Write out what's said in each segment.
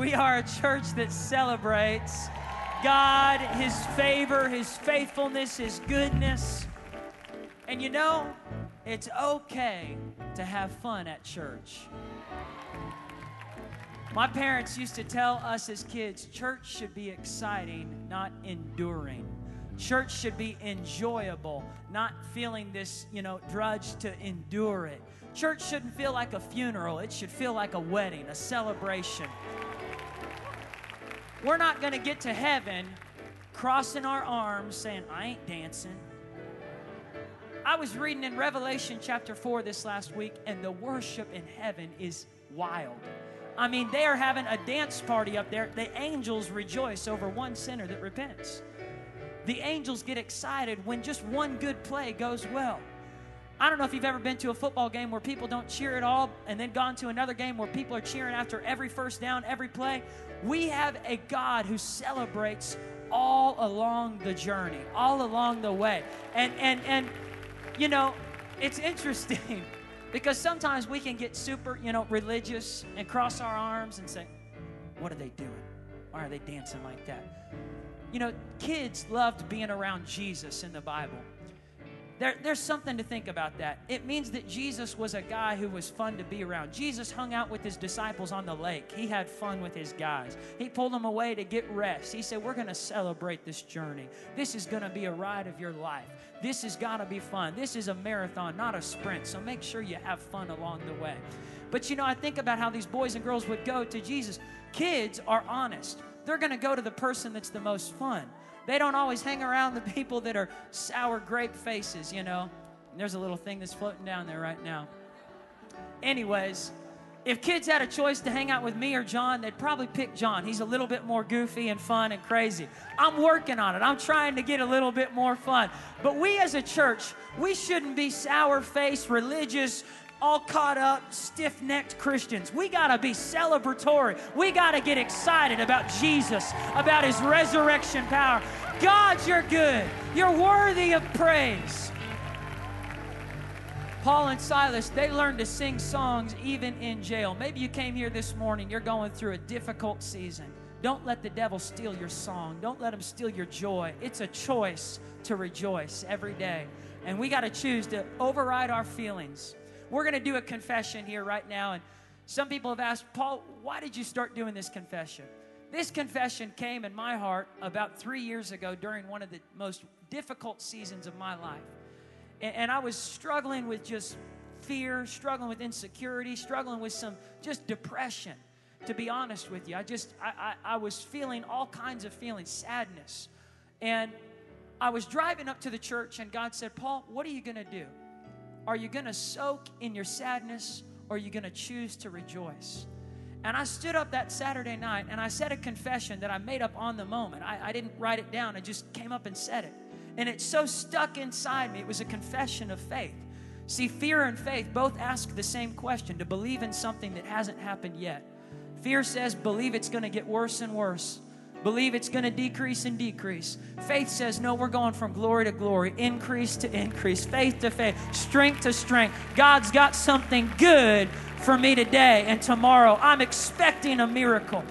We are a church that celebrates God, His favor, His faithfulness, His goodness. And you know, it's okay to have fun at church. My parents used to tell us as kids church should be exciting, not enduring. Church should be enjoyable, not feeling this, you know, drudge to endure it. Church shouldn't feel like a funeral, it should feel like a wedding, a celebration. We're not going to get to heaven crossing our arms saying, I ain't dancing. I was reading in Revelation chapter 4 this last week, and the worship in heaven is wild. I mean, they are having a dance party up there. The angels rejoice over one sinner that repents. The angels get excited when just one good play goes well. I don't know if you've ever been to a football game where people don't cheer at all and then gone to another game where people are cheering after every first down, every play. We have a God who celebrates all along the journey, all along the way. And and and you know, it's interesting because sometimes we can get super, you know, religious and cross our arms and say, "What are they doing? Why are they dancing like that?" You know, kids loved being around Jesus in the Bible. There, there's something to think about that. It means that Jesus was a guy who was fun to be around. Jesus hung out with his disciples on the lake. He had fun with his guys. He pulled them away to get rest. He said, We're going to celebrate this journey. This is going to be a ride of your life. This has got to be fun. This is a marathon, not a sprint. So make sure you have fun along the way. But you know, I think about how these boys and girls would go to Jesus. Kids are honest, they're going to go to the person that's the most fun. They don't always hang around the people that are sour grape faces, you know. And there's a little thing that's floating down there right now. Anyways, if kids had a choice to hang out with me or John, they'd probably pick John. He's a little bit more goofy and fun and crazy. I'm working on it. I'm trying to get a little bit more fun. But we as a church, we shouldn't be sour faced, religious, all caught up, stiff necked Christians. We got to be celebratory. We got to get excited about Jesus, about his resurrection power. God, you're good. You're worthy of praise. Paul and Silas, they learned to sing songs even in jail. Maybe you came here this morning, you're going through a difficult season. Don't let the devil steal your song. Don't let him steal your joy. It's a choice to rejoice every day. And we got to choose to override our feelings we're going to do a confession here right now. And some people have asked, Paul, why did you start doing this confession? This confession came in my heart about three years ago during one of the most difficult seasons of my life. And, and I was struggling with just fear, struggling with insecurity, struggling with some just depression, to be honest with you. I just, I, I, I was feeling all kinds of feelings, sadness. And I was driving up to the church, and God said, Paul, what are you going to do? Are you going to soak in your sadness or are you going to choose to rejoice? And I stood up that Saturday night and I said a confession that I made up on the moment. I, I, didn't write it down, I just came up and said it. And it so stuck inside me. It was a confession of faith. See, fear and faith both ask the same question to believe in something that hasn't happened yet. Fear says, believe it's going to get worse and worse. Believe it's going to decrease and decrease. Faith says, no, we're going from glory to glory, increase to increase, faith to faith, strength to strength. God's got something good for me today and tomorrow. I'm expecting a miracle.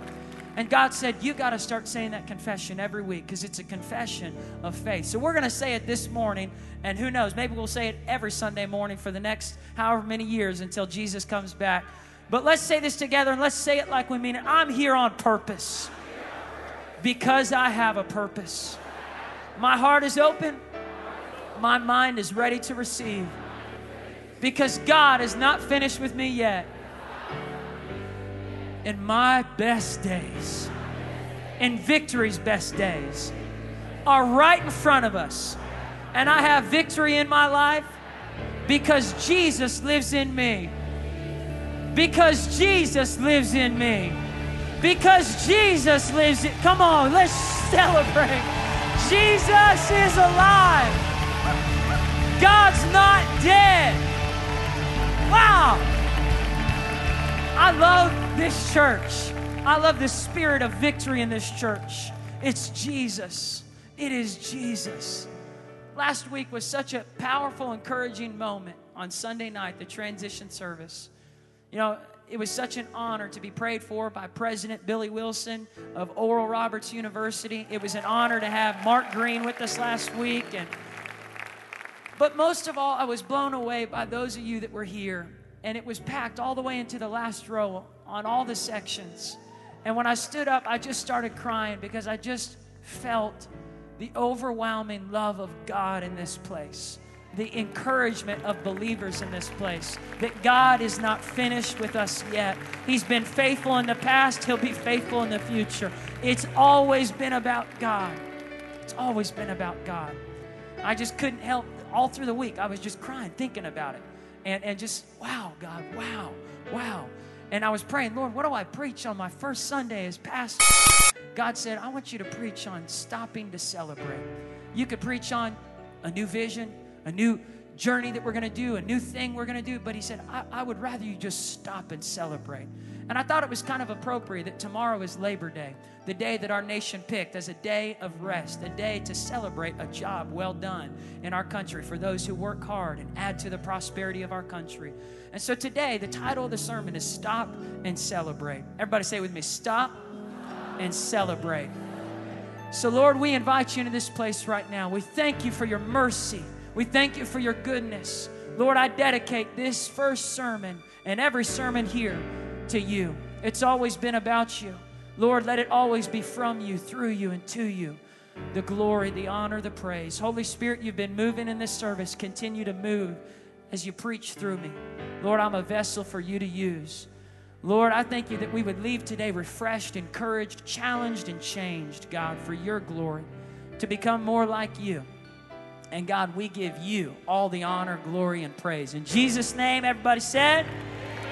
And God said, You got to start saying that confession every week because it's a confession of faith. So we're going to say it this morning, and who knows, maybe we'll say it every Sunday morning for the next however many years until Jesus comes back. But let's say this together and let's say it like we mean it. I'm here on purpose because I have a purpose. My heart is open, my mind is ready to receive because God is not finished with me yet. In my best days, in victory's best days, are right in front of us. And I have victory in my life because Jesus lives in me. Because Jesus lives in me because Jesus lives it. Come on, let's celebrate. Jesus is alive. God's not dead. Wow. I love this church. I love the spirit of victory in this church. It's Jesus. It is Jesus. Last week was such a powerful, encouraging moment on Sunday night, the transition service. You know, it was such an honor to be prayed for by President Billy Wilson of Oral Roberts University. It was an honor to have Mart Green with us last week. And, but most of all, I was blown away by those of you that were here. And it was packed all the way into the last row on all the sections. And when I stood up, I just started crying because I just felt the overwhelming love of God in this place the encouragement of believers in this place that God is not finished with us yet. He's been faithful in the past, He'll be faithful in the future. It's always been about God. It's always been about God. I just couldn't help, all through the week, I was just crying, thinking about it. And, and just, wow, God, wow, wow. And I was praying, Lord, what do I preach on my first Sunday as pastor? God said, I want you to preach on stopping to celebrate. You could preach on a new vision, a new journey that we're going to do, a new thing we're going to do. But he said, I, I, would rather you just stop and celebrate. And I thought it was kind of appropriate that tomorrow is Labor Day, the day that our nation picked as a day of rest, a day to celebrate a job well done in our country for those who work hard and add to the prosperity of our country. And so today, the title of the sermon is Stop and Celebrate. Everybody say with me, Stop and Celebrate. So, Lord, we invite you into this place right now. We thank you for your mercy. We thank you for your goodness. Lord, I dedicate this first sermon and every sermon here to you. It's always been about you. Lord, let it always be from you, through you, and to you. The glory, the honor, the praise. Holy Spirit, you've been moving in this service. Continue to move as you preach through me. Lord, I'm a vessel for you to use. Lord, I thank you that we would leave today refreshed, encouraged, challenged, and changed, God, for your glory, to become more like you. And God, we give you all the honor, glory, and praise. In Jesus' name, everybody said,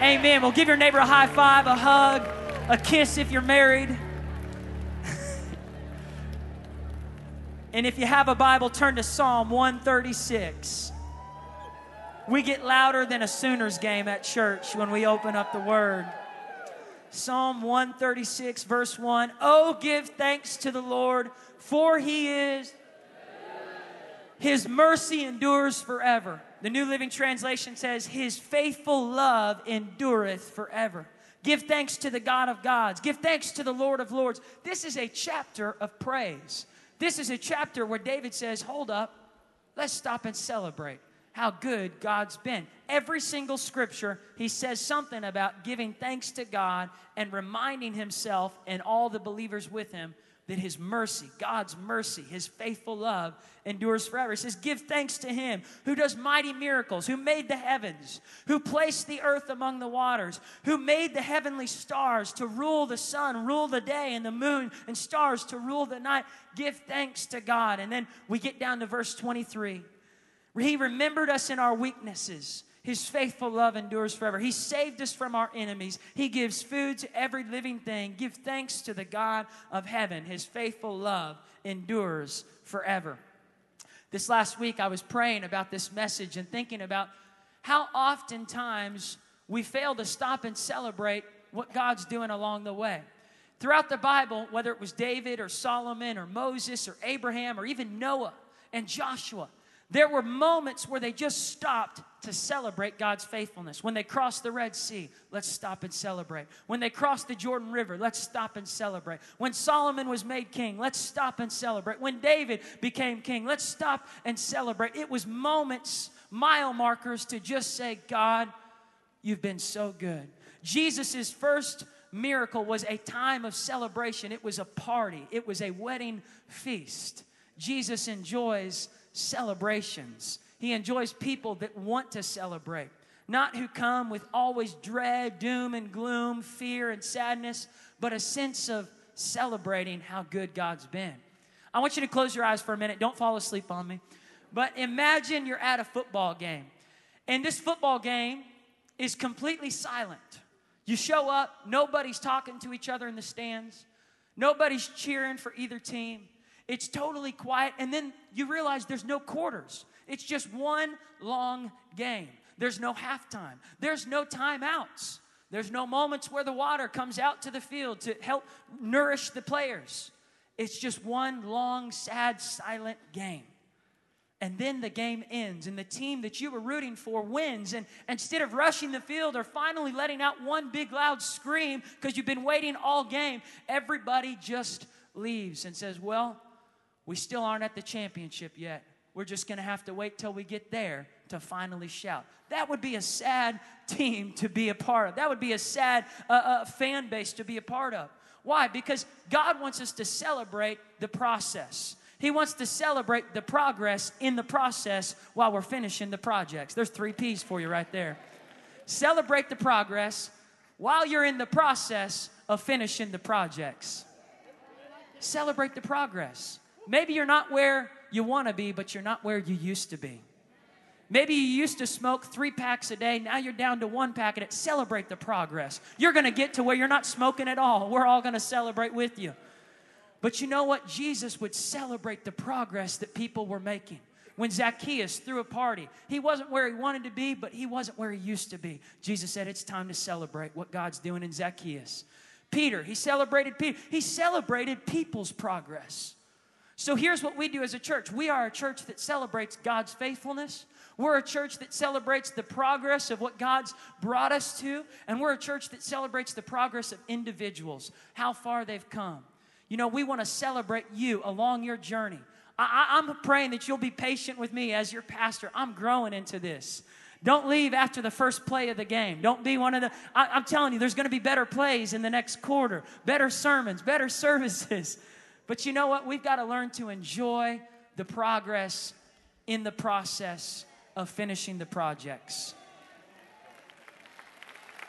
Amen. We'll give your neighbor a high five, a hug, a kiss if you're married. and if you have a Bible, turn to Psalm 136. We get louder than a Sooners game at church when we open up the Word. Psalm 136, verse 1 Oh, give thanks to the Lord, for he is his mercy endures forever. The New Living Translation says, His faithful love endureth forever. Give thanks to the God of gods. Give thanks to the Lord of lords. This is a chapter of praise. This is a chapter where David says, Hold up, let's stop and celebrate how good God's been. Every single scripture, he says something about giving thanks to God and reminding himself and all the believers with him that his mercy, God's mercy, his faithful love endures forever. He says, Give thanks to him who does mighty miracles, who made the heavens, who placed the earth among the waters, who made the heavenly stars to rule the sun, rule the day, and the moon and stars to rule the night. Give thanks to God. And then we get down to verse 23. He remembered us in our weaknesses his faithful love endures forever. He saved us from our enemies. He gives food to every living thing. Give thanks to the God of heaven. His faithful love endures forever. This last week, I was praying about this message and thinking about how oftentimes we fail to stop and celebrate what God's doing along the way. Throughout the Bible, whether it was David or Solomon or Moses or Abraham or even Noah and Joshua, there were moments where they just stopped to celebrate God's faithfulness. When they crossed the Red Sea, let's stop and celebrate. When they crossed the Jordan River, let's stop and celebrate. When Solomon was made king, let's stop and celebrate. When David became king, let's stop and celebrate. It was moments, mile markers to just say, God, you've been so good. Jesus' first miracle was a time of celebration, it was a party, it was a wedding feast. Jesus enjoys celebrations. He enjoys people that want to celebrate, not who come with always dread, doom and gloom, fear and sadness, but a sense of celebrating how good God's been. I want you to close your eyes for a minute. Don't fall asleep on me. But imagine you're at a football game, and this football game is completely silent. You show up, nobody's talking to each other in the stands, nobody's cheering for either team. It's totally quiet, and then you realize there's no quarters. It's just one long game. There's no halftime. There's no timeouts. There's no moments where the water comes out to the field to help nourish the players. It's just one long, sad, silent game. and then the game ends and the team that you were rooting for wins and instead of rushing the field or finally letting out one big loud scream because you've been waiting all game everybody just leaves and says well we still aren't at the championship yet we're just going to have to wait till we get there to finally shout that would be a sad team to be a part of that would be a sad uh, uh, fan base to be a part of why because god wants us to celebrate the process he wants to celebrate the progress in the process while we're finishing the projects. There's three P's for you right there. Celebrate the progress while you're in the process of finishing the projects. Celebrate the progress. Maybe you're not where you want to be, but you're not where you used to be. Maybe you used to smoke three packs a day, now you're down to one pack, and it celebrate the progress. You're gonna get to where you're not smoking at all. We're all gonna celebrate with you. But you know what? Jesus would celebrate the progress that people were making. When Zacchaeus threw a party, he wasn't where he wanted to be, but he wasn't where he used to be. Jesus said, It's time to celebrate what God's doing in Zacchaeus. Peter, he celebrated Peter. He celebrated people's progress. So here's what we do as a church we are a church that celebrates God's faithfulness. We're a church that celebrates the progress of what God's brought us to. And we're a church that celebrates the progress of individuals, how far they've come. You know, we want to celebrate you along your journey. I, am praying that you'll be patient with me as your pastor. I'm growing into this. Don't leave after the first play of the game. Don't be one of the. I, am telling you, there's going to be better plays in the next quarter, better sermons, better services. But you know what? We've got to learn to enjoy the progress in the process of finishing the projects.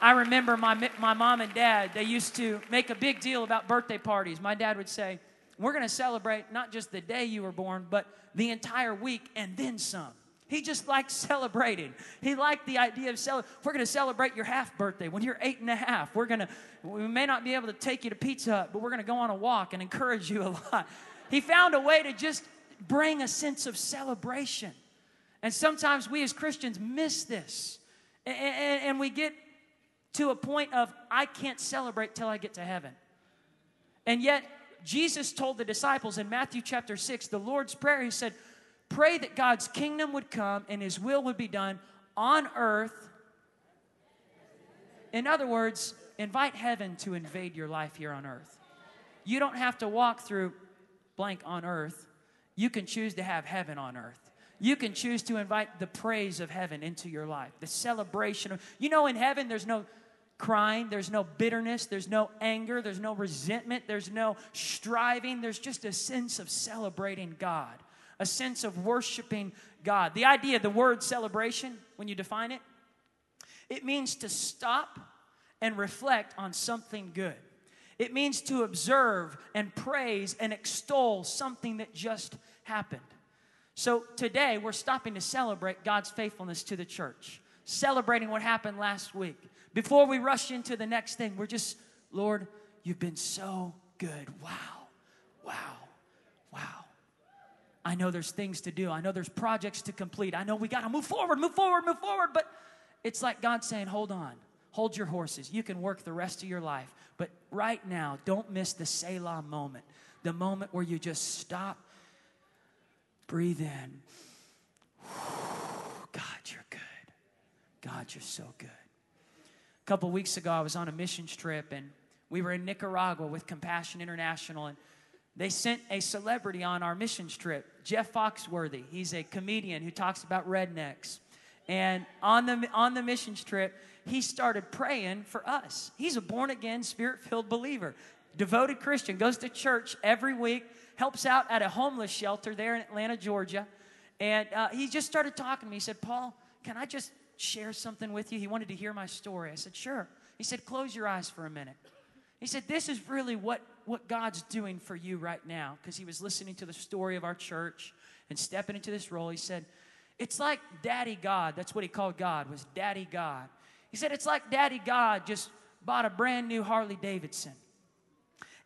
I remember my, my mom and dad, they used to make a big deal about birthday parties. My dad would say, We're going to celebrate not just the day you were born, but the entire week and then some. He just liked celebrating. He liked the idea of celebrating. We're going to celebrate your half birthday when you're eight and a half. We're going to, we may not be able to take you to Pizza Hut, but we're going to go on a walk and encourage you a lot. He found a way to just bring a sense of celebration. And sometimes we as Christians miss this. And, and, and we get to a point of, I can't celebrate till I get to heaven. And yet, Jesus told the disciples in Matthew chapter 6, the Lord's Prayer, He said, Pray that God's kingdom would come and His will would be done on earth. In other words, invite heaven to invade your life here on earth. You don't have to walk through blank on earth. You can choose to have heaven on earth. You can choose to invite the praise of heaven into your life, the celebration of, you know, in heaven, there's no crying, there's no bitterness, there's no anger, there's no resentment, there's no striving. There's just a sense of celebrating God, a sense of worshiping God. The idea, the word celebration, when you define it, it means to stop and reflect on something good. It means to observe and praise and extol something that just happened. So today we're stopping to celebrate God's faithfulness to the church, celebrating what happened last week. Before we rush into the next thing, we're just, Lord, you've been so good. Wow, wow. I know there's things to do. I know there's projects to complete. I know we got to move forward, move forward, move forward. But it's like God saying, hold on, hold your horses. You can work the rest of your life. But right now, don't miss the Selah moment, the moment where you just stop, breathe in. God, you're good. God, you're so good. A couple weeks ago, I was on a missions trip and we were in Nicaragua with Compassion International and they sent a celebrity on our missions trip, Jeff Foxworthy. He's a comedian who talks about rednecks. And on the, on the missions trip, he started praying for us. He's a born again, spirit filled believer, devoted Christian, goes to church every week, helps out at a homeless shelter there in Atlanta, Georgia. And uh, he just started talking to me. He said, Paul, can I just share something with you? He wanted to hear my story. I said, Sure. He said, Close your eyes for a minute. He said, This is really what, what God's doing for you right now. Because he was listening to the story of our church and stepping into this role. He said, It's like Daddy God. That's what he called God, was Daddy God. He said, It's like Daddy God just bought a brand new Harley Davidson.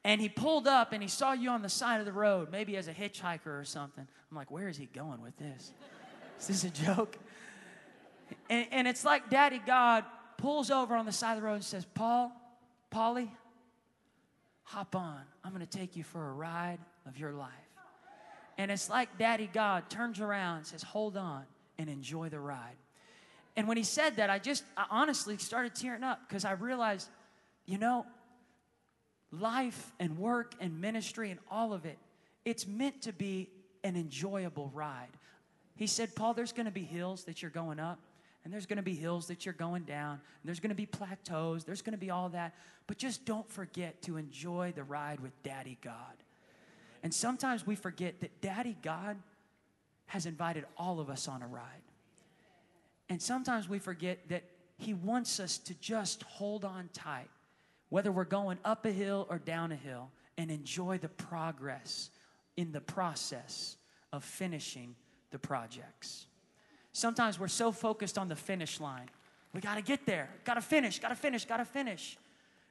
And he pulled up and he saw you on the side of the road, maybe as a hitchhiker or something. I'm like, Where is he going with this? Is this a joke? And, and it's like Daddy God pulls over on the side of the road and says, Paul, Polly, hop on. I'm going to take you for a ride of your life. And it's like Daddy God turns around and says, Hold on and enjoy the ride. And when he said that, I just I honestly started tearing up because I realized, you know, life and work and ministry and all of it, it's meant to be an enjoyable ride. He said, Paul, there's going to be hills that you're going up, and there's going to be hills that you're going down, and there's going to be plateaus, there's going to be all that. But just don't forget to enjoy the ride with Daddy God. And sometimes we forget that Daddy God has invited all of us on a ride. And sometimes we forget that He wants us to just hold on tight, whether we're going up a hill or down a hill, and enjoy the progress in the process of finishing the projects. Sometimes we're so focused on the finish line. We got to get there, got to finish, got to finish, got to finish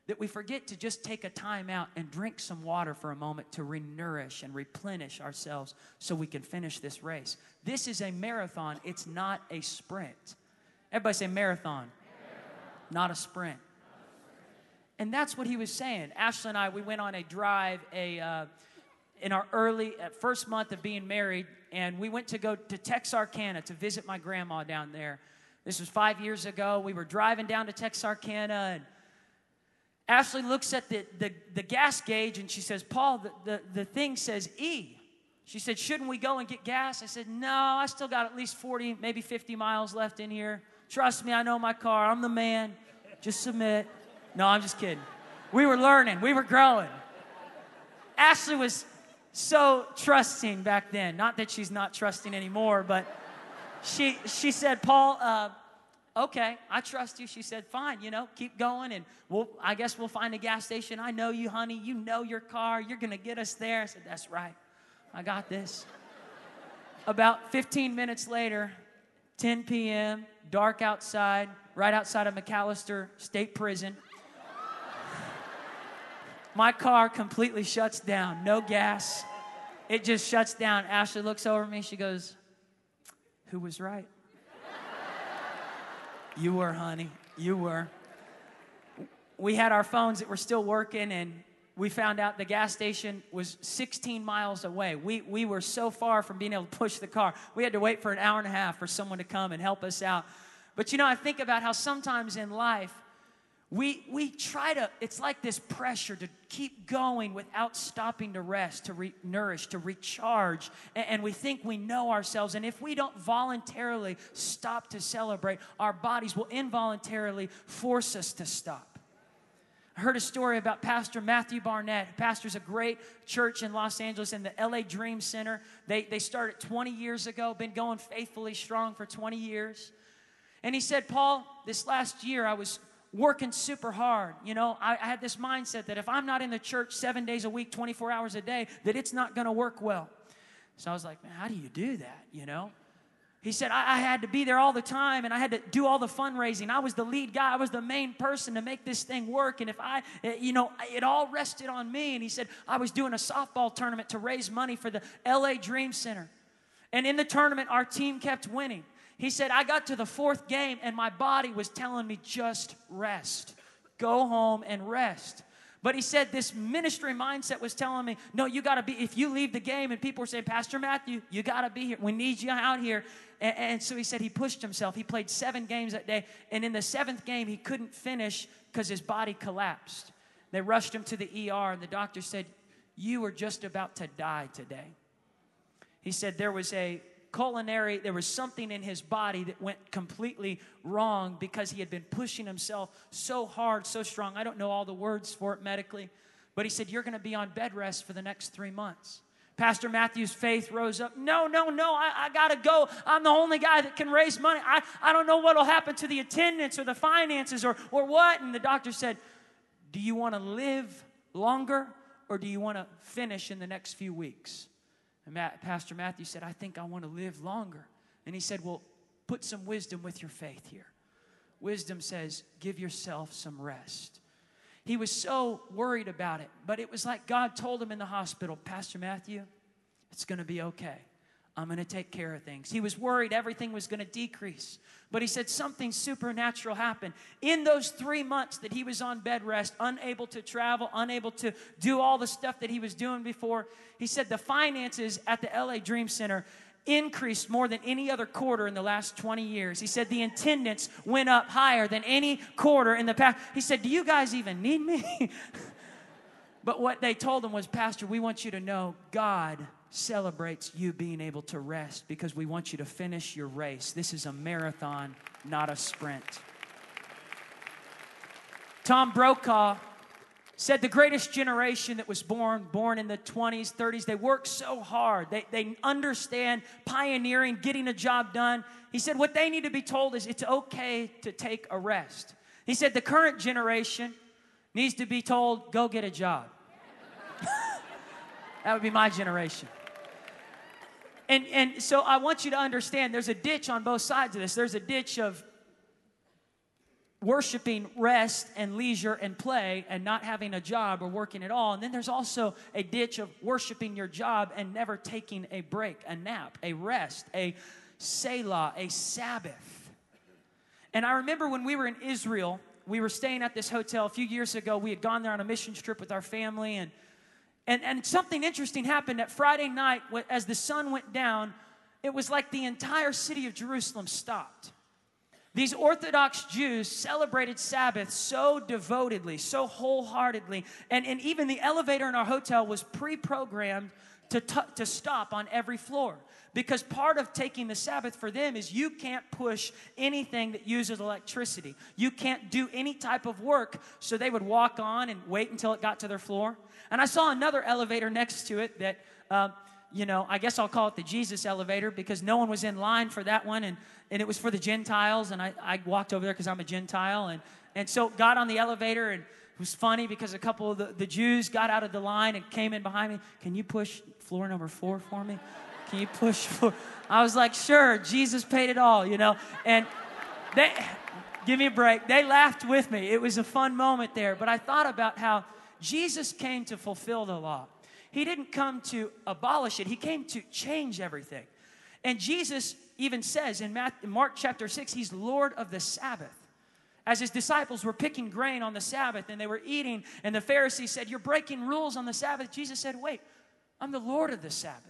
that we forget to just take a time out and drink some water for a moment to renourish and replenish ourselves so we can finish this race. This is a marathon, it's not a sprint. Everybody say marathon, marathon. Not, a sprint. And that's what he was saying. Ashley and I, we went on a drive a, uh, in our early, uh, first month of being married, and we went to go to Texarkana to visit my grandma down there. This was five years ago. We were driving down to Texarkana, and Ashley looks at the, the, the gas gauge and she says, Paul, the, the, the thing says E. She said, Shouldn't we go and get gas? I said, No, I still got at least 40, maybe 50 miles left in here. Trust me, I know my car. I'm the man. Just submit. No, I'm just kidding. We were learning, we were growing. Ashley was so trusting back then. Not that she's not trusting anymore, but she, she said, Paul, uh, okay, I trust you. She said, fine, you know, keep going and we'll, I guess we'll find a gas station. I know you, honey. You know your car. You're going to get us there. I said, that's right. I got this. About 15 minutes later, 10 p.m., dark outside, right outside of McAlester State Prison. My car completely shuts down, no gas. It just shuts down. Ashley looks over at me. She goes, Who was right? You were, honey. You were. We had our phones that were still working, and we found out the gas station was 16 miles away. We, we were so far from being able to push the car. We had to wait for an hour and a half for someone to come and help us out. But you know, I think about how sometimes in life, we, we try to, it's like this pressure to keep going without stopping to rest, to re- nourish, to recharge. And, and we think we know ourselves. And if we don't voluntarily stop to celebrate, our bodies will involuntarily force us to stop. I heard a story about Pastor Matthew Barnett, pastors a great church in Los Angeles in the LA Dream Center. They, they started 20 years ago, been going faithfully strong for 20 years. And he said, Paul, this last year I was working super hard. You know, I, I, had this mindset that if I'm not in the church seven days a week, 24 hours a day, that it's not going to work well. So I was like, man, how do you do that? You know? He said, I, I, had to be there all the time and I had to do all the fundraising. I was the lead guy. I was the main person to make this thing work. And if I, eh, you know, it all rested on me. And he said, I was doing a softball tournament to raise money for the LA Dream Center. And in the tournament, our team kept winning. He said, I got to the fourth game and my body was telling me, just rest. Go home and rest. But he said this ministry mindset was telling me, no, you got to be, if you leave the game and people were saying, Pastor Matthew, you got to be here. We need you out here. And, and, so he said he pushed himself. He played seven games that day. And in the seventh game, he couldn't finish because his body collapsed. They rushed him to the ER, and the doctor said, You were just about to die today. He said there was a culinary, there was something in his body that went completely wrong because he had been pushing himself so hard, so strong. I don't know all the words for it medically, but he said, You're going to be on bed rest for the next three months. Pastor Matthew's faith rose up. No, no, no, I, I got to go. I'm the only guy that can raise money. I, I don't know what will happen to the attendance or the finances or, or what. And the doctor said, Do you want to live longer or do you want to finish in the next few weeks? And Matt, Pastor Matthew said, I think I want to live longer. And he said, Well, put some wisdom with your faith here. Wisdom says, Give yourself some rest. He was so worried about it, but it was like God told him in the hospital, Pastor Matthew, it's going to be okay. I'm going to take care of things. He was worried everything was going to decrease. But he said something supernatural happened. In those three months that he was on bed rest, unable to travel, unable to do all the stuff that he was doing before, he said the finances at the LA Dream Center increased more than any other quarter in the last 20 years. He said the attendance went up higher than any quarter in the past. He said, Do you guys even need me? but what they told him was, Pastor, we want you to know God celebrates you being able to rest because we want you to finish your race. This is a marathon, not a sprint. Tom Brokaw said the greatest generation that was born, born in the 20s, 30s, they work so hard. They, they understand pioneering, getting a job done. He said what they need to be told is it's okay to take a rest. He said the current generation needs to be told, go get a job. that would be my generation. And, and so I want you to understand there's a ditch on both sides of this. There's a ditch of worshiping rest and leisure and play and not having a job or working at all. And then there's also a ditch of worshiping your job and never taking a break, a nap, a rest, a Selah, a Sabbath. And I remember when we were in Israel, we were staying at this hotel a few years ago. We had gone there on a mission trip with our family and and, and something interesting happened that Friday night as the sun went down. It was like the entire city of Jerusalem stopped. These Orthodox Jews celebrated Sabbath so devotedly, so wholeheartedly, and, and even the elevator in our hotel was pre programmed to, t- to stop on every floor. Because part of taking the Sabbath for them is you can't push anything that uses electricity. You can't do any type of work. So they would walk on and wait until it got to their floor. And I saw another elevator next to it that, uh, you know, I guess I'll call it the Jesus elevator because no one was in line for that one. And, and it was for the Gentiles. And I, I walked over there because I'm a Gentile. And, and so got on the elevator and it was funny because a couple of the, the Jews got out of the line and came in behind me. Can you push floor number four for me? Can you push floor? I was like, sure, Jesus paid it all, you know. And they, give me a break. They laughed with me. It was a fun moment there. But I thought about how Jesus came to fulfill the law. He didn't come to abolish it, He came to change everything. And Jesus even says in Mark chapter 6, He's Lord of the Sabbath. As his disciples were picking grain on the Sabbath and they were eating, and the Pharisees said, You're breaking rules on the Sabbath. Jesus said, Wait, I'm the Lord of the Sabbath.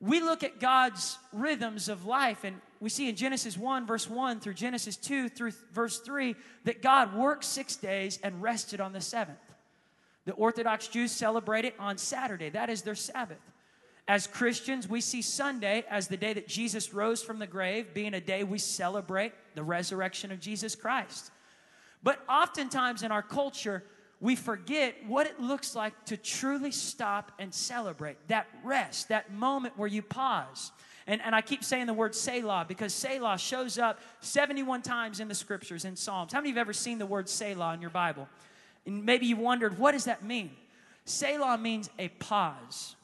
We look at God's rhythms of life, and we see in Genesis 1, verse 1 through Genesis 2 through verse 3 that God worked six days and rested on the seventh. The Orthodox Jews celebrate it on Saturday, that is their Sabbath. As Christians, we see Sunday as the day that Jesus rose from the grave, being a day we celebrate the resurrection of Jesus Christ. But oftentimes in our culture, we forget what it looks like to truly stop and celebrate that rest, that moment where you pause. And, and I keep saying the word Selah because Selah shows up 71 times in the scriptures in Psalms. How many of you have ever seen the word Selah in your Bible? And maybe you wondered, what does that mean? Selah means a pause.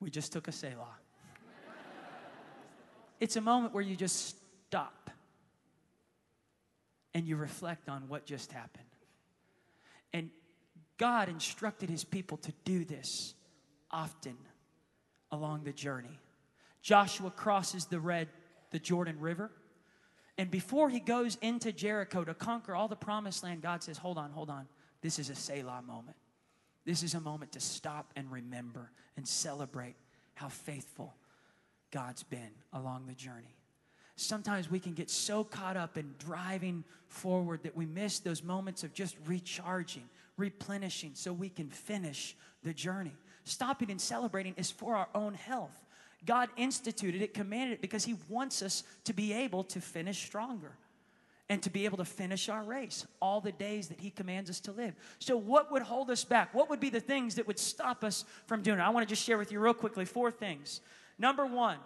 We just took a Selah. it's a moment where you just stop and you reflect on what just happened. And God instructed his people to do this often along the journey. Joshua crosses the red the Jordan River. And before he goes into Jericho to conquer all the promised land, God says, Hold on, hold on. This is a Selah moment. This is a moment to stop and remember and celebrate how faithful God's been along the journey. Sometimes we can get so caught up in driving forward that we miss those moments of just recharging, replenishing, so we can finish the journey. Stopping and celebrating is for our own health. God instituted it, commanded it, because He wants us to be able to finish stronger and to be able to finish our race all the days that He commands us to live. So, what would hold us back? What would be the things that would stop us from doing it? I want to just share with you, real quickly, four things. Number one,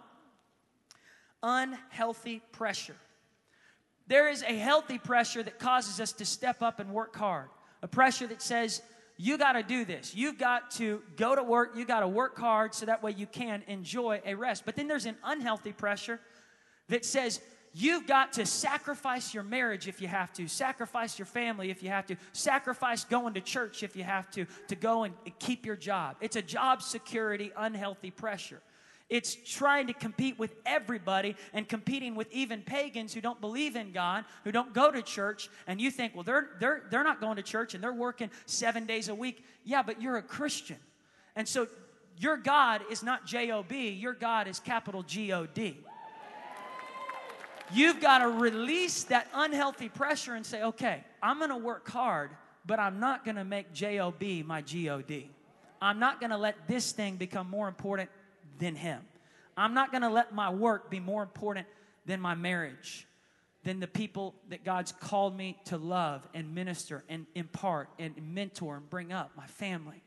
unhealthy pressure. There is a healthy pressure that causes us to step up and work hard, a pressure that says, you got to do this. You've got to go to work. You got to work hard so that way you can enjoy a rest. But then there's an unhealthy pressure that says you've got to sacrifice your marriage if you have to, sacrifice your family if you have to, sacrifice going to church if you have to, to go and keep your job. It's a job security, unhealthy pressure. It's trying to compete with everybody and competing with even pagans who don't believe in God, who don't go to church, and you think, well, they're, they're, they're not going to church and they're working seven days a week. Yeah, but you're a Christian. And so your God is not J O B, your God is capital G O D. You've got to release that unhealthy pressure and say, okay, I'm going to work hard, but I'm not going to make J O B my G O D. I'm not going to let this thing become more important than Him. I'm not going to let my work be more important than my marriage, than the people that God's called me to love and minister and impart and mentor and bring up, my family.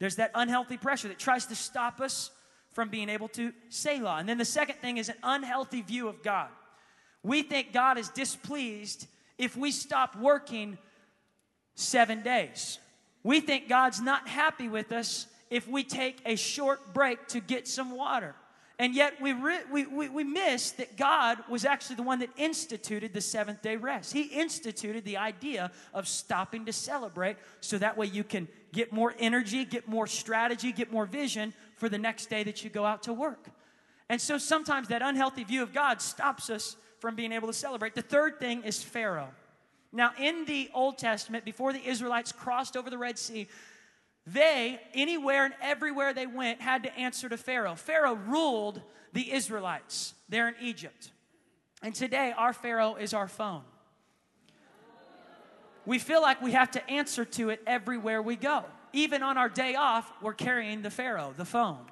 There's that unhealthy pressure that tries to stop us from being able to Selah. And then the second thing is an unhealthy view of God. We think God is displeased if we stop working seven days. We think God's not happy with us if we take a short break to get some water. And yet we, re- we, we, we miss that God was actually the one that instituted the seventh day rest. He instituted the idea of stopping to celebrate so that way you can get more energy, get more strategy, get more vision for the next day that you go out to work. And so sometimes that unhealthy view of God stops us from being able to celebrate. The third thing is Pharaoh. Now, in the Old Testament, before the Israelites crossed over the Red Sea, they, anywhere and everywhere they went, had to answer to Pharaoh. Pharaoh ruled the Israelites there in Egypt. And today, our Pharaoh is our phone. We feel like we have to answer to it everywhere we go. Even on our day off, we're carrying the Pharaoh, the phone.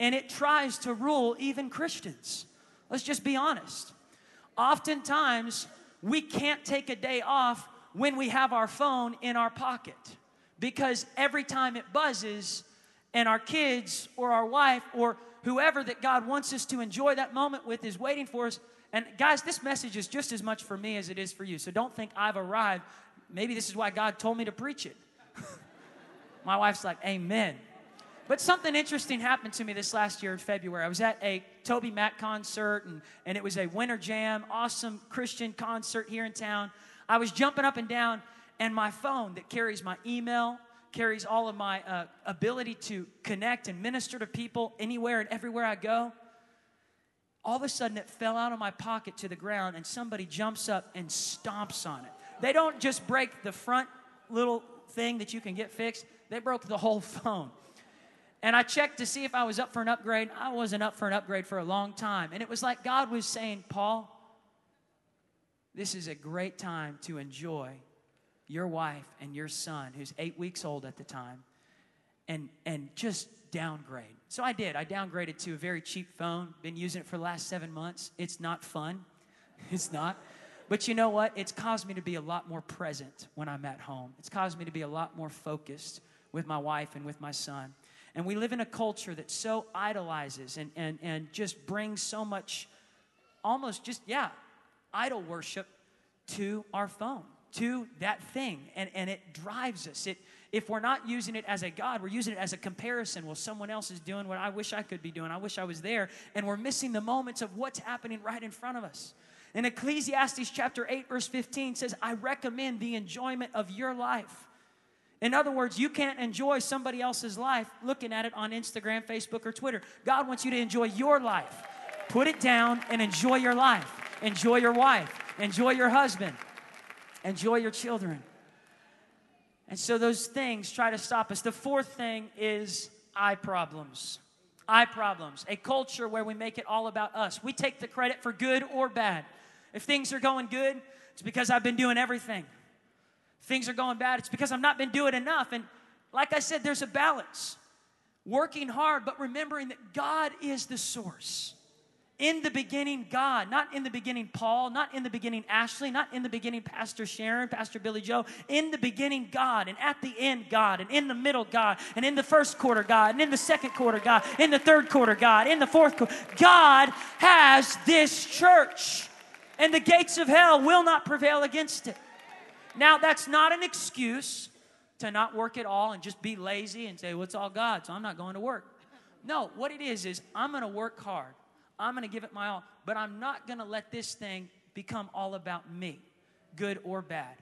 And it tries to rule even Christians. Let's just be honest. Oftentimes, we can't take a day off when we have our phone in our pocket because every time it buzzes and our kids or our wife or whoever that God wants us to enjoy that moment with is waiting for us. And guys, this message is just as much for me as it is for you. So don't think I've arrived. Maybe this is why God told me to preach it. My wife's like, Amen. But something interesting happened to me this last year in February. I was at a TobyMac concert, and, and it was a winter jam, awesome Christian concert here in town. I was jumping up and down, and my phone that carries my email, carries all of my uh, ability to connect and minister to people anywhere and everywhere I go. All of a sudden, it fell out of my pocket to the ground, and somebody jumps up and stomps on it. They don't just break the front little thing that you can get fixed, they broke the whole phone. And I checked to see if I was up for an upgrade. I wasn't up for an upgrade for a long time. And it was like God was saying, Paul, this is a great time to enjoy your wife and your son, who's eight weeks old at the time, and, and just downgrade. So I did. I downgraded to a very cheap phone. Been using it for the last seven months. It's not fun. It's not. But you know what? It's caused me to be a lot more present when I'm at home. It's caused me to be a lot more focused with my wife and with my son. And we live in a culture that so idolizes and, and, and just brings so much, almost just, yeah, idol worship to our phone to that thing and, and it drives us. It if we're not using it as a god we're using it as a comparison. Well someone else is doing what i wish i could be doing. I wish i was there. And we're missing the moments of what's happening right in front of us. In ecclesiastes chapter 8 verse 15 says i recommend the enjoyment of your life. In other words you can't enjoy somebody else's life looking at it on instagram facebook or twitter. God wants you to enjoy your life. Put it down and enjoy your life. Enjoy your wife. Enjoy your husband enjoy your children. And so those things try to stop us. The fourth thing is eye problems. Eye problems. A culture where we make it all about us. We take the credit for good or bad. If things are going good, it's because I've been doing everything. If things are going bad, it's because I've not been doing enough. And like I said, there's a balance. Working hard, but remembering that God is the source. In the beginning, God. Not in the beginning, Paul. Not in the beginning, Ashley. Not in the beginning, Pastor Sharon, Pastor Billy Joe. In the beginning, God. And at the end, God. And in the middle, God. And in the first quarter, God. And in the second quarter, God. In the third quarter, God. In the fourth quarter. God has this church. And the gates of hell will not prevail against it. Now, that's not an excuse to not work at all and just be lazy and say, well, it's all God, so I'm not going to work. No, what it is, is I'm going to work hard. I'm going to give it my all, but I'm not going to let this thing become all about me, good or bad.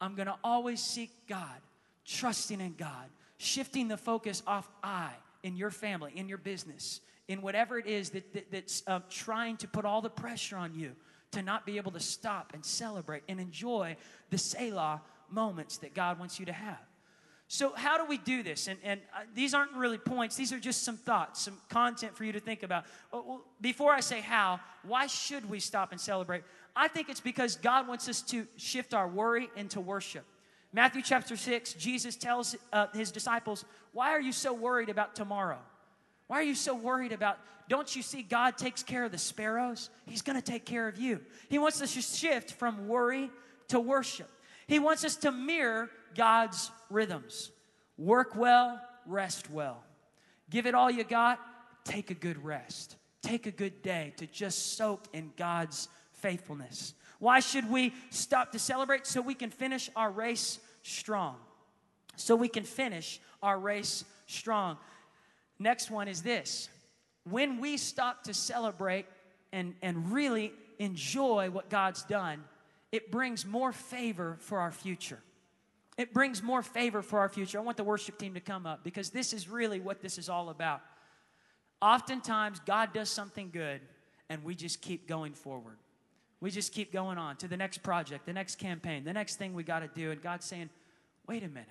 I'm going to always seek God, trusting in God, shifting the focus off I in your family, in your business, in whatever it is that, that that's uh, trying to put all the pressure on you to not be able to stop and celebrate and enjoy the Selah moments that God wants you to have. So, how do we do this? And, and uh, these aren't really points, these are just some thoughts, some content for you to think about. Well, before I say how, why should we stop and celebrate? I think it's because God wants us to shift our worry into worship. Matthew chapter 6, Jesus tells uh, his disciples, Why are you so worried about tomorrow? Why are you so worried about? Don't you see God takes care of the sparrows? He's going to take care of you. He wants us to shift from worry to worship. He wants us to mirror God's rhythms. Work well, rest well. Give it all you got, take a good rest. Take a good day to just soak in God's faithfulness. Why should we stop to celebrate? So we can finish our race strong. So we can finish our race strong. Next one is this when we stop to celebrate and, and really enjoy what God's done, it brings more favor for our future. It brings more favor for our future. I want the worship team to come up because this is really what this is all about. Oftentimes, God does something good and we just keep going forward. We just keep going on to the next project, the next campaign, the next thing we got to do. And God's saying, wait a minute.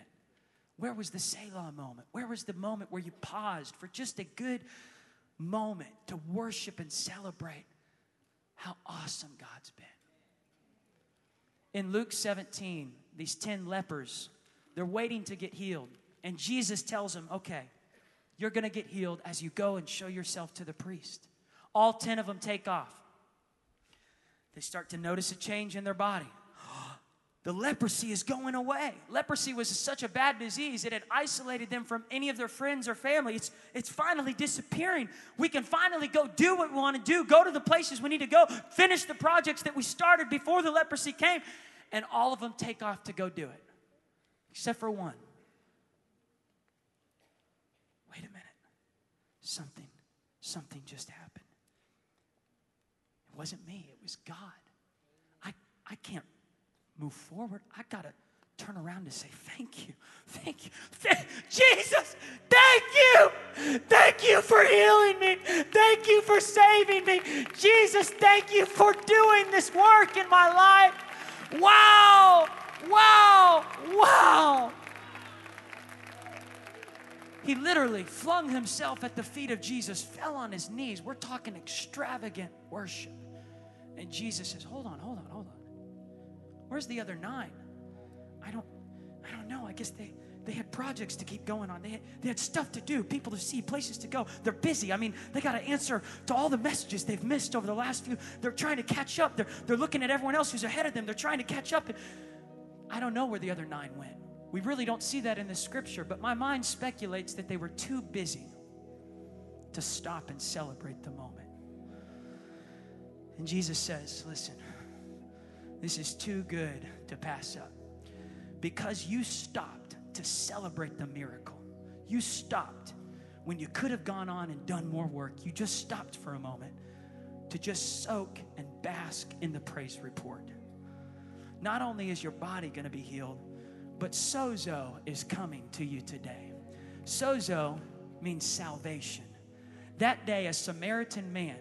Where was the Selah moment? Where was the moment where you paused for just a good moment to worship and celebrate how awesome God's been? In Luke 17, these 10 lepers, they're waiting to get healed. And Jesus tells them, okay, you're going to get healed as you go and show yourself to the priest. All 10 of them take off. They start to notice a change in their body. The leprosy is going away. Leprosy was such a bad disease, it had isolated them from any of their friends or family. It's, it's finally disappearing. We can finally go do what we want to do, go to the places we need to go, finish the projects that we started before the leprosy came and all of them take off to go do it, except for one. Wait a minute. Something, something just happened. It wasn't me, it was God. I, I can't move forward. I got to turn around and say, Thank you. Thank you. Jesus, thank you. Thank you for healing me. Thank you for saving me. Jesus, thank you for doing this work in my life. Wow! Wow! Wow! He literally flung himself at the feet of Jesus, fell on his knees. We're talking extravagant worship. And Jesus says, Hold on, hold on, hold on. Where's the other nine? I don't, I don't know. I guess they they had projects to keep going on. They had, they had stuff to do, people to see, places to go. They're busy. I mean, they got to answer to all the messages they've missed over the last few. They're trying to catch up. They're, they're looking at everyone else who's ahead of them. They're trying to catch up. I don't know where the other nine went. We really don't see that in the scripture, but my mind speculates that they were too busy to stop and celebrate the moment. And Jesus says, Listen, this is too good to pass up. Because you stopped to celebrate the miracle. You stopped when you could have gone on and done more work. You just stopped for a moment to just soak and bask in the praise report. Not only is your body going to be healed, but sozo is coming to you today. Sozo means salvation. That day, a Samaritan man,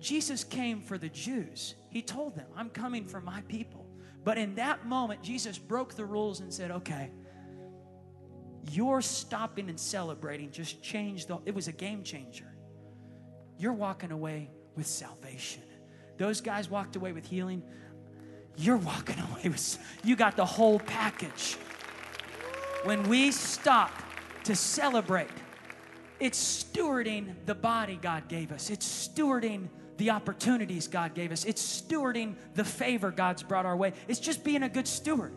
Jesus came for the Jews. He told them, I'm coming for my people. But in that moment, Jesus broke the rules and said, Okay, your stopping and celebrating just changed the, it was a game changer. You're walking away with salvation. Those guys walked away with healing. You're walking away with, you got the whole package. When we stop to celebrate, it's stewarding the body God gave us, it's stewarding the opportunities God gave us, it's stewarding the favor God's brought our way. It's just being a good steward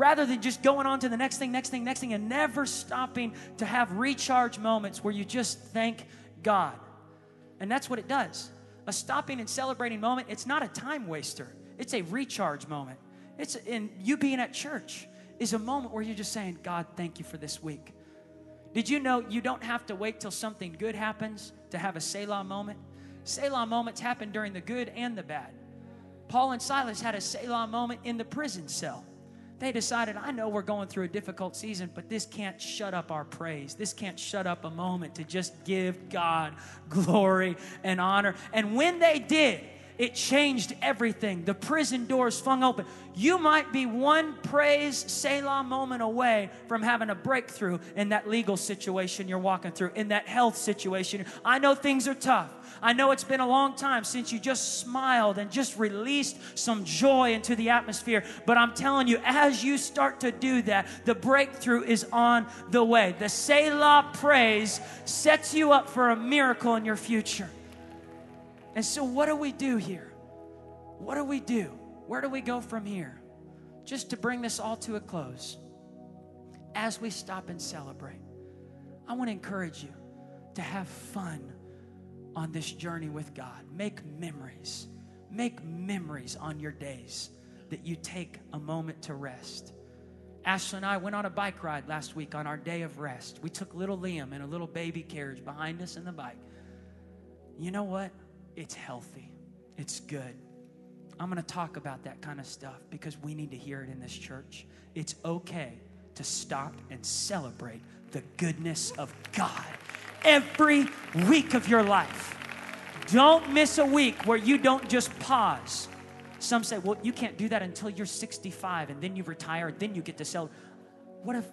rather than just going on to the next thing, next thing, next thing, and never stopping to have recharge moments where you just thank God. And that's what it does. A stopping and celebrating moment, it's not a time waster, it's a recharge moment. It's in you being at church is a moment where you're just saying, God, thank you for this week. Did you know you don't have to wait till something good happens to have a Selah moment? Selah moments happen during the good and the bad. Paul and Silas had a Selah moment in the prison cell. They decided, I know we're going through a difficult season, but this can't shut up our praise. This can't shut up a moment to just give God glory and honor. And when they did, it changed everything. The prison doors flung open. You might be one praise Selah moment away from having a breakthrough in that legal situation you're walking through, in that health situation. I know things are tough. I know it's been a long time since you just smiled and just released some joy into the atmosphere. But I'm telling you, as you start to do that, the breakthrough is on the way. The Selah praise sets you up for a miracle in your future. And so, what do we do here? What do we do? Where do we go from here? Just to bring this all to a close, as we stop and celebrate, I want to encourage you to have fun on this journey with God. Make memories. Make memories on your days that you take a moment to rest. Ashley and I went on a bike ride last week on our day of rest. We took little Liam in a little baby carriage behind us in the bike. You know what? It's healthy, it's good. I'm going to talk about that kind of stuff because we need to hear it in this church. It's okay to stop and celebrate the goodness of God every week of your life. Don't miss a week where you don't just pause. Some say, well, you can't do that until you're 65 and then you retire, then you get to celebrate. What if,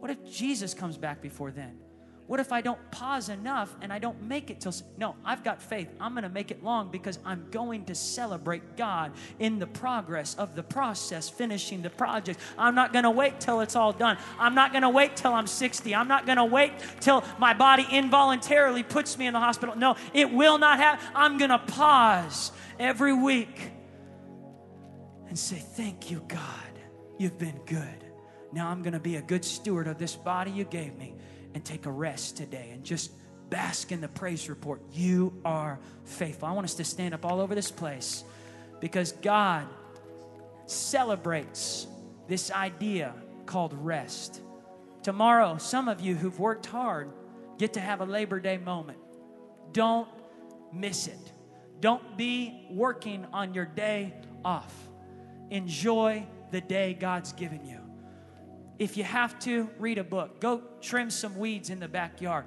what if Jesus comes back before then? What if I don't pause enough and I don't make it till? No, I've got faith. I'm going to make it long because I'm going to celebrate God in the progress of the process, finishing the project. I'm not going to wait till it's all done. I'm not going to wait till I'm 60. I'm not going to wait till my body involuntarily puts me in the hospital. No, it will not happen. I'm going to pause every week and say, Thank you, God. You've been good. Now I'm going to be a good steward of this body you gave me and take a rest today and just bask in the praise report. You are faithful. I want us to stand up all over this place because God celebrates this idea called rest. Tomorrow, some of you who've worked hard get to have a Labor Day moment. Don't miss it. Don't be working on your day off. Enjoy the day God's given you. If you have to, read a book. Go trim some weeds in the backyard.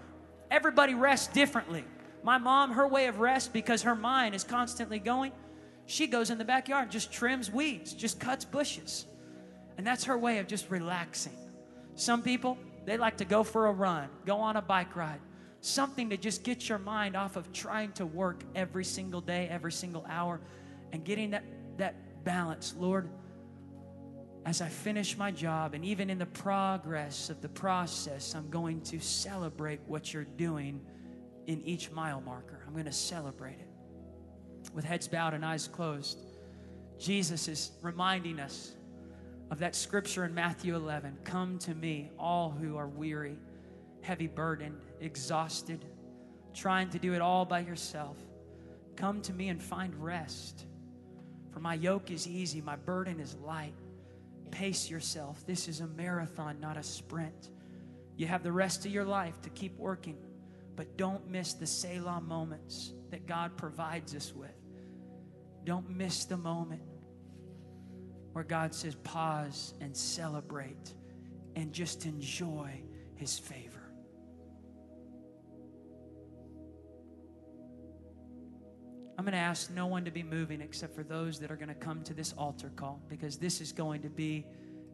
Everybody rests differently. My mom, her way of rest, because her mind is constantly going, she goes in the backyard, just trims weeds, just cuts bushes. And that's her way of just relaxing. Some people, they like to go for a run, go on a bike ride, something to just get your mind off of trying to work every single day, every single hour, and getting that, that balance. Lord, as I finish my job and even in the progress of the process, I'm going to celebrate what you're doing in each mile marker. I'm going to celebrate it. With heads bowed and eyes closed, Jesus is reminding us of that scripture in Matthew 11 Come to me, all who are weary, heavy burdened, exhausted, trying to do it all by yourself. Come to me and find rest. For my yoke is easy, my burden is light. Pace yourself. This is a marathon, not a sprint. You have the rest of your life to keep working, but don't miss the Selah moments that God provides us with. Don't miss the moment where God says, pause and celebrate and just enjoy His favor. I'm going to ask no one to be moving except for those that are going to come to this altar call because this is going to be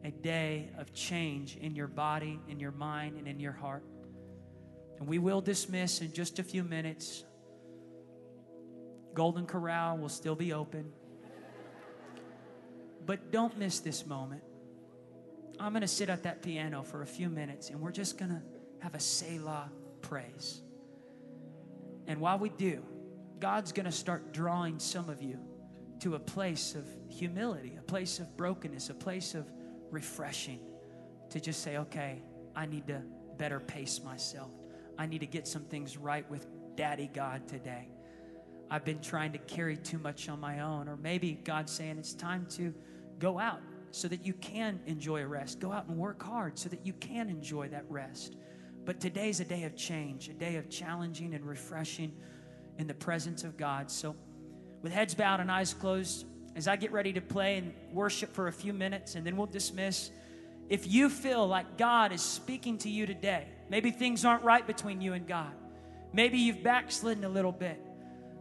a day of change in your body, in your mind, and in your heart. And we will dismiss in just a few minutes. Golden Corral will still be open. But don't miss this moment. I'm going to sit at that piano for a few minutes and we're just going to have a Selah praise. And while we do, God's going to start drawing some of you to a place of humility, a place of brokenness, a place of refreshing to just say, okay, I need to better pace myself. I need to get some things right with Daddy God today. I've been trying to carry too much on my own. Or maybe God's saying it's time to go out so that you can enjoy a rest. Go out and work hard so that you can enjoy that rest. But today's a day of change, a day of challenging and refreshing in the presence of God. So, with heads bowed and eyes closed, as I get ready to play and worship for a few minutes, and then we'll dismiss. If you feel like God is speaking to you today, maybe things aren't right between you and God, maybe you've backslidden a little bit,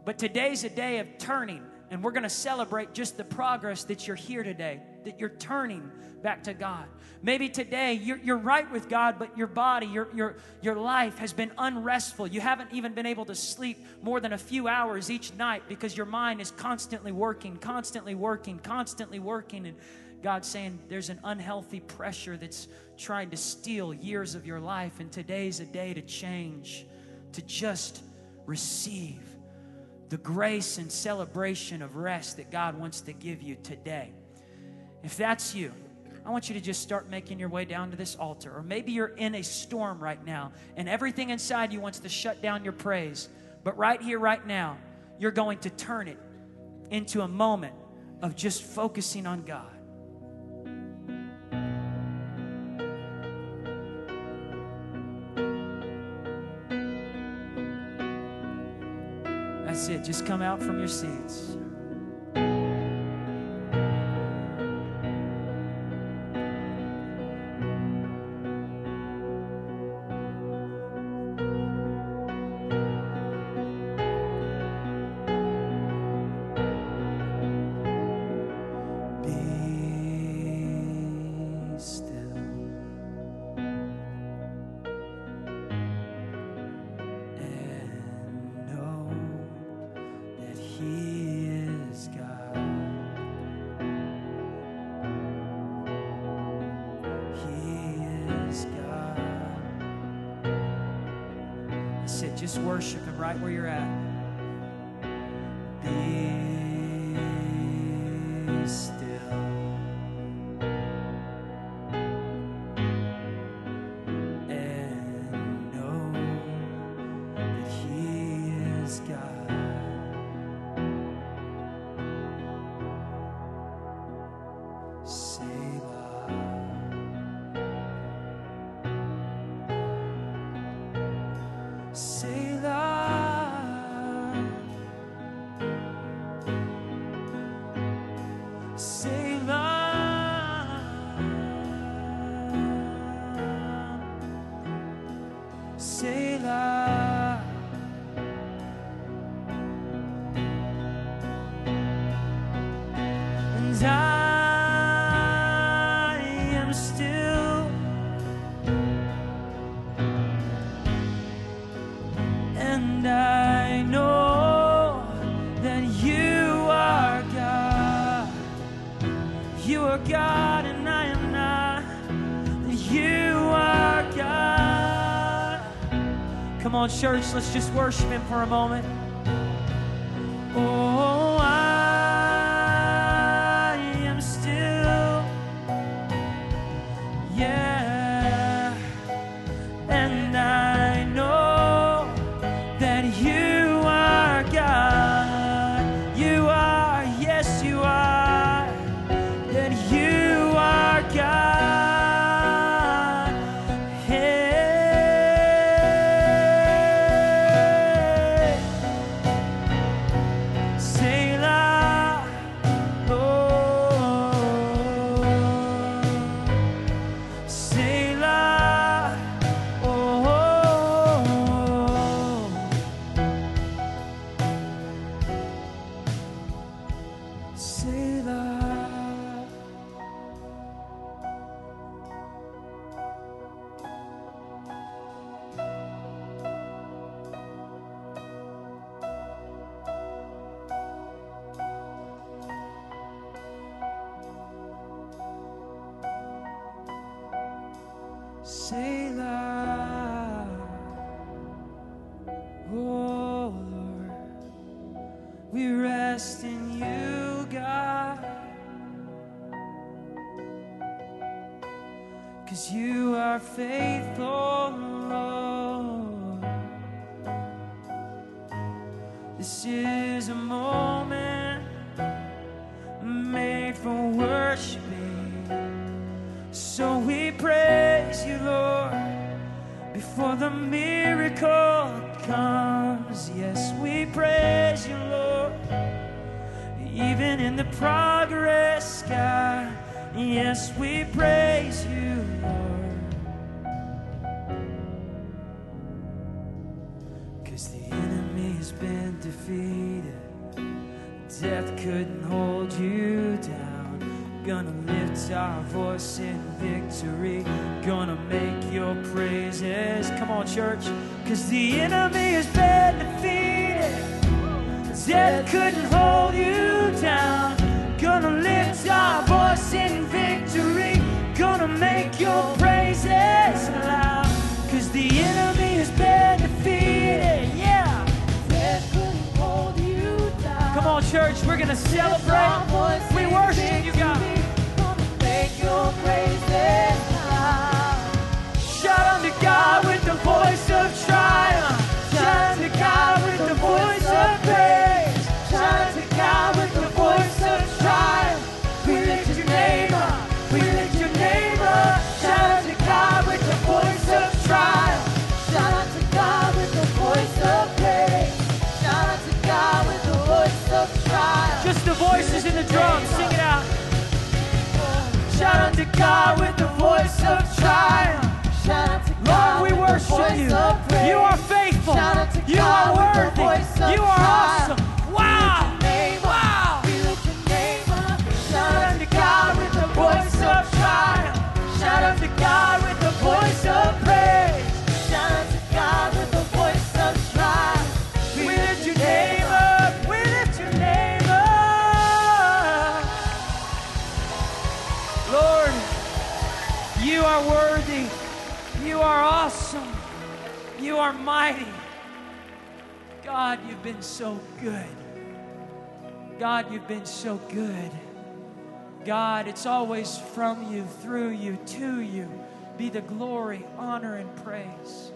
but today's a day of turning, and we're to celebrate just the progress that you're here today, that you're turning back to God. Maybe today you're, you're right with God, but your body, your, your, your life has been unrestful. You haven't even been able to sleep more than a few hours each night because your mind is constantly working, constantly working, constantly working. And God's saying there's an unhealthy pressure that's trying to steal years of your life. And today's a day to change, to just receive the grace and celebration of rest that God wants to give you today. If that's you, I want you to just start making your way down to this altar. Or maybe you're in a storm right now and everything inside you wants to shut down your praise. But right here, right now, you're going to turn it into a moment of just focusing on God. That's it. Just come out from your seats. Worship Him right where you're at. Come on, church, let's just worship Him for a moment. Selah. Church. We're gonna celebrate. We worship you, God. Make your praises. Shout unto God with the voice of triumph. Shout unto God with the voice of praise. Shout unto God with the voice the voices in the drums. Sing it out. Shout unto God with the voice of triumph. Shout out God Lord, we worship you. You are faithful. Shout out to You are worthy. You are awesome. You are mighty. God, you've been so good. God, you've been so good. God, it's always from you, through you, to you. Be the glory, honor, and praise.